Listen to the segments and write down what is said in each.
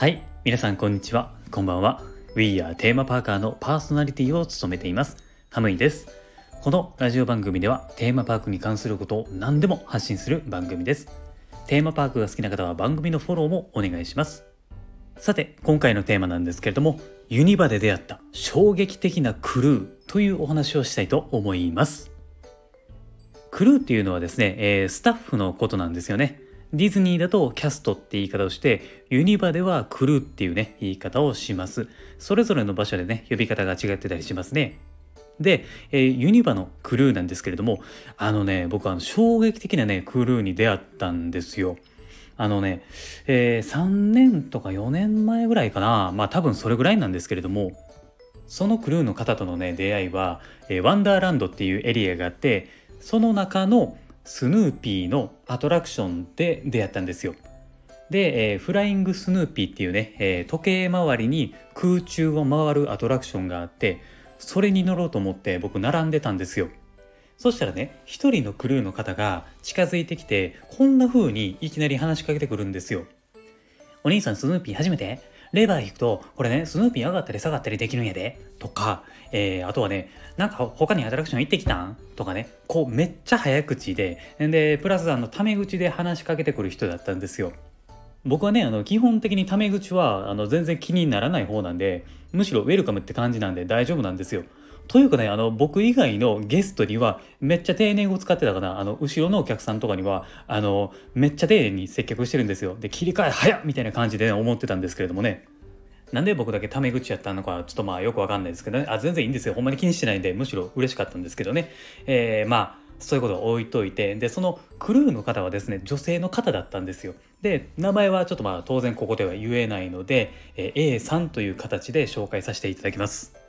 はい、皆さんこんにちは。こんばんは。We are テーマパーカーのパーソナリティを務めています。ハムイです。このラジオ番組ではテーマパークに関することを何でも発信する番組です。テーマパークが好きな方は番組のフォローもお願いします。さて、今回のテーマなんですけれども、ユニバで出会った衝撃的なクルーというお話をしたいと思います。クルーっていうのはですね、えースタッフのことなんですよね。ディズニーだとキャストって言い方をして、ユニバではクルーっていうね、言い方をします。それぞれの場所でね、呼び方が違ってたりしますね。で、えーユニバのクルーなんですけれども、あのね、僕は衝撃的なね、クルーに出会ったんですよ。あのね、えー3年とか4年前ぐらいかな。まあ多分それぐらいなんですけれども、そのクルーの方とのね出会いは、えーワンダーランドっていうエリアがあってその中のスヌーピーのアトラクションで出会ったんですよ。で、えーフライングスヌーピーっていうね、えー時計回りに空中を回るアトラクションがあってそれに乗ろうと思って僕並んでたんですよ。そしたらね一人のクルーの方が近づいてきてこんな風にいきなり話しかけてくるんですよ。お兄さんスヌーピー初めて？レバー引くと、これね、スヌーピー上がったり下がったりできるんやで。とか、えー、あとはね、なんか他にアトラクション行ってきたん？とかね、こうめっちゃ早口で、で、プラスあの、タメ口で話しかけてくる人だったんですよ。僕はね、あの、基本的にタメ口は、あの、全然気にならない方なんで、むしろウェルカムって感じなんで大丈夫なんですよ。というかね、あの、僕以外のゲストには、めっちゃ丁寧語使ってたかな。あの、後ろのお客さんとかには、あの、めっちゃ丁寧に接客してるんですよ。で、切り替え早っみたいな感じで、ね、思ってたんですけれどもね。なんで僕だけタメ口やったのか、ちょっとまあよくわかんないですけどね。あ、全然いいんですよ。ほんまに気にしてないんで、むしろ嬉しかったんですけどね。えー、まあ、そういうことを置いといて、で、そのクルーの方はですね、女性の方だったんですよ。で、名前はちょっとまあ当然ここでは言えないので、えー A さんという形で紹介させていただきます。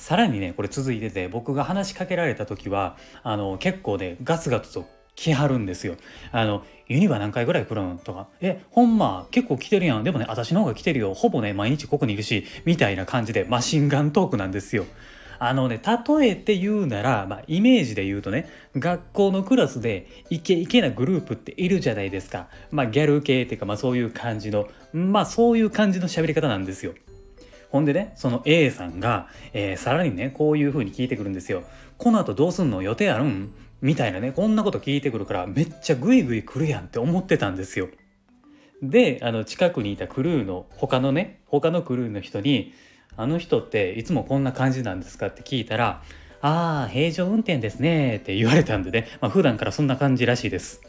さらにねこれ続いてて僕が話しかけられた時はあの結構ねガツガツと来はるんですよ。あのユニバ何回ぐらい来るんとか「えほんま結構来てるやんでもね私の方が来てるよほぼね毎日ここにいるし」みたいな感じでマシンガントークなんですよ。あのね例えて言うなら、まあ、イメージで言うとね学校のクラスでイケイケなグループっているじゃないですか。まあギャル系っていうかまあそういう感じのまあそういう感じの喋り方なんですよ。ほんでね、その A さんが、えーさらにね、こういう風に聞いてくるんですよ。この後どうすんの？予定あるん？みたいなね、こんなこと聞いてくるから、めっちゃグイグイ来るやんって思ってたんですよ。で、あの、近くにいたクルーの、他のね、他のクルーの人に、あの人っていつもこんな感じなんですかって聞いたら、ああ、平常運転ですねって言われたんでね、まあ、普段からそんな感じらしいです。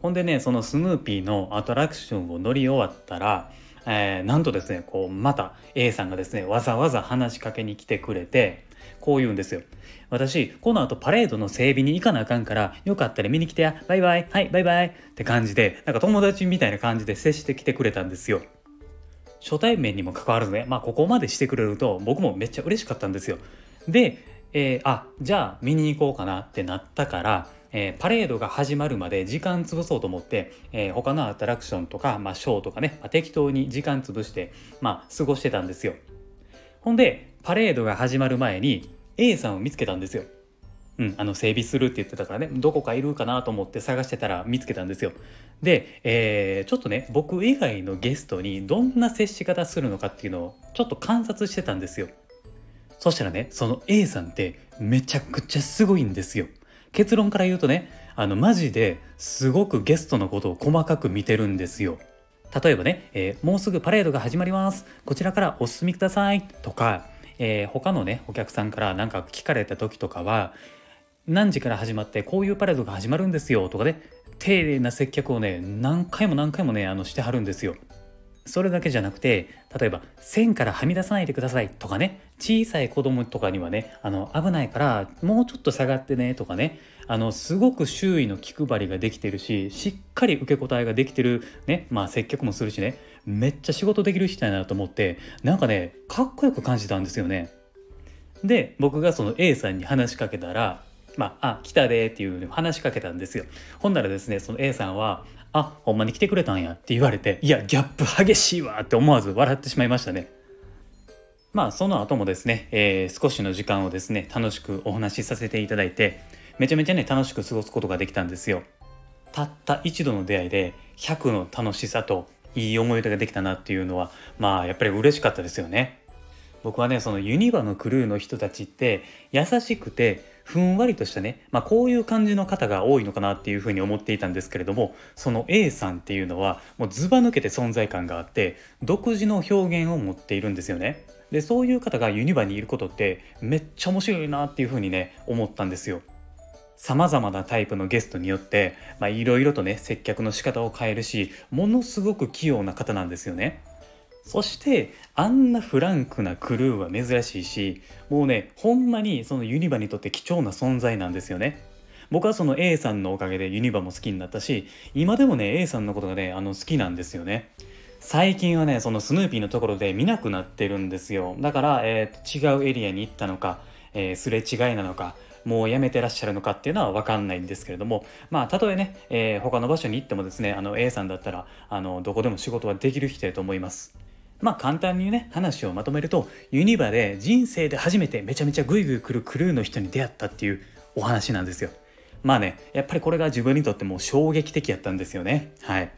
ほんでね、そのスヌーピーのアトラクションを乗り終わったら、えーなんとですね、こう、また A さんがですね、わざわざ話しかけに来てくれて、こう言うんですよ。私、この後パレードの整備に行かなあかんから、よかったら見に来てや、バイバイ、はい、バイバイって感じで、なんか友達みたいな感じで接してきてくれたんですよ。初対面にもかかわらずね、まあここまでしてくれると僕もめっちゃ嬉しかったんですよ。で、えーあ、じゃあ見に行こうかなってなったから、えーパレードが始まるまで時間潰そうと思って、えー他のアトラクションとか、まあ、ショーとかね、まあ適当に時間潰して、まあ、過ごしてたんですよ。ほんで、パレードが始まる前に A さんを見つけたんですよ。うん、あの整備するって言ってたからねどこかいるかなと思って探してたら見つけたんですよで、えーちょっとね僕以外のゲストにどんな接し方するのかっていうのをちょっと観察してたんですよそしたらねその A さんってめちゃくちゃすごいんですよ結論から言うとねあのマジですごくゲストのことを細かく見てるんですよ。例えばね、えーもうすぐパレードが始まります。こちらからお進みください。とか、えー他のねお客さんから何か聞かれた時とかは何時から始まってこういうパレードが始まるんですよ。とかね丁寧な接客をね何回も何回もねあのしてはるんですよ。それだけじゃなくて例えば線からはみ出さないでくださいとかね小さい子供とかにはねあの危ないからもうちょっと下がってねとかねあのすごく周囲の気配りができてるししっかり受け答えができてるねまあ接客もするしねめっちゃ仕事できる人やなと思ってなんかねかっこよく感じたんですよね。で僕がその A さんに話しかけたら「まあ、あ来たで」っていう話しかけたんですよ。ほんならですねその A さんは「あほんまに来てくれたんや」って言われていやギャップ激しいわって思わず笑ってしまいましたね。まあその後もですね、えー少しの時間をですね楽しくお話しさせていただいてめちゃめちゃね楽しく過ごすことができたんですよ。たった一度の出会いで100の楽しさといい思い出ができたなっていうのはまあやっぱり嬉しかったですよね。僕はねそのユニバのクルーの人たちって優しくてふんわりとしたね、まあ、こういう感じの方が多いのかなっていうふうに思っていたんですけれどもその A さんっていうのはもうずば抜けて存在感があって独自の表現を持っているんですよね。でそういう方がユニバにいることってめっちゃ面白いなっていうふうにね思ったんですよ。さまざまなタイプのゲストによっていろいろとね接客の仕方を変えるしものすごく器用な方なんですよね。そしてあんなフランクなクルーは珍しいしもうねほんまにそのユニバにとって貴重な存在なんですよね。僕はその A さんのおかげでユニバも好きになったし今でもね A さんのことがねあの好きなんですよね。最近はねそのスヌーピーのところで見なくなってるんですよだから、えー、違うエリアに行ったのか、えー、すれ違いなのかもうやめてらっしゃるのかっていうのは分かんないんですけれどもまあたとえね、えー、他の場所に行ってもですねあの A さんだったらあのどこでも仕事はできる人だと思いますまあ簡単にね話をまとめるとユニバで人生で初めてめちゃめちゃグイグイ来るクルーの人に出会ったっていうお話なんですよまあねやっぱりこれが自分にとっても衝撃的やったんですよねはい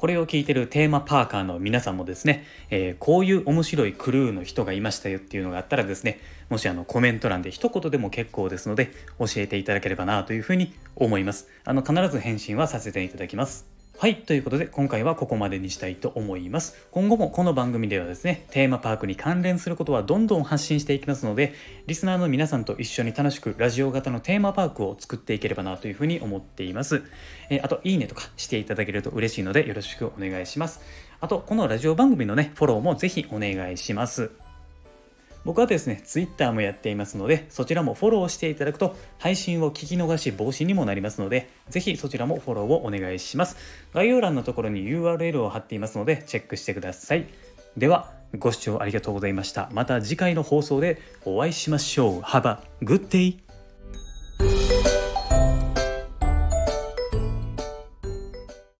これを聞いてるテーマパーカーの皆さんもですね、えー、こういう面白いクルーの人がいましたよっていうのがあったらですね、もしあのコメント欄で一言でも結構ですので教えていただければなというふうに思います。あの必ず返信はさせていただきます。はい。ということで、今回はここまでにしたいと思います。今後もこの番組ではですね、テーマパークに関連することはどんどん発信していきますので、リスナーの皆さんと一緒に楽しくラジオ型のテーマパークを作っていければなというふうに思っています。えー、あと、いいねとかしていただけると嬉しいので、よろしくお願いします。あと、このラジオ番組のね、フォローもぜひお願いします。僕はですね、Twitter もやっていますので、そちらもフォローしていただくと、配信を聞き逃し防止にもなりますので、ぜひそちらもフォローをお願いします。概要欄のところに URL を貼っていますので、チェックしてください。では、ご視聴ありがとうございました。また次回の放送でお会いしましょう。Have a good day!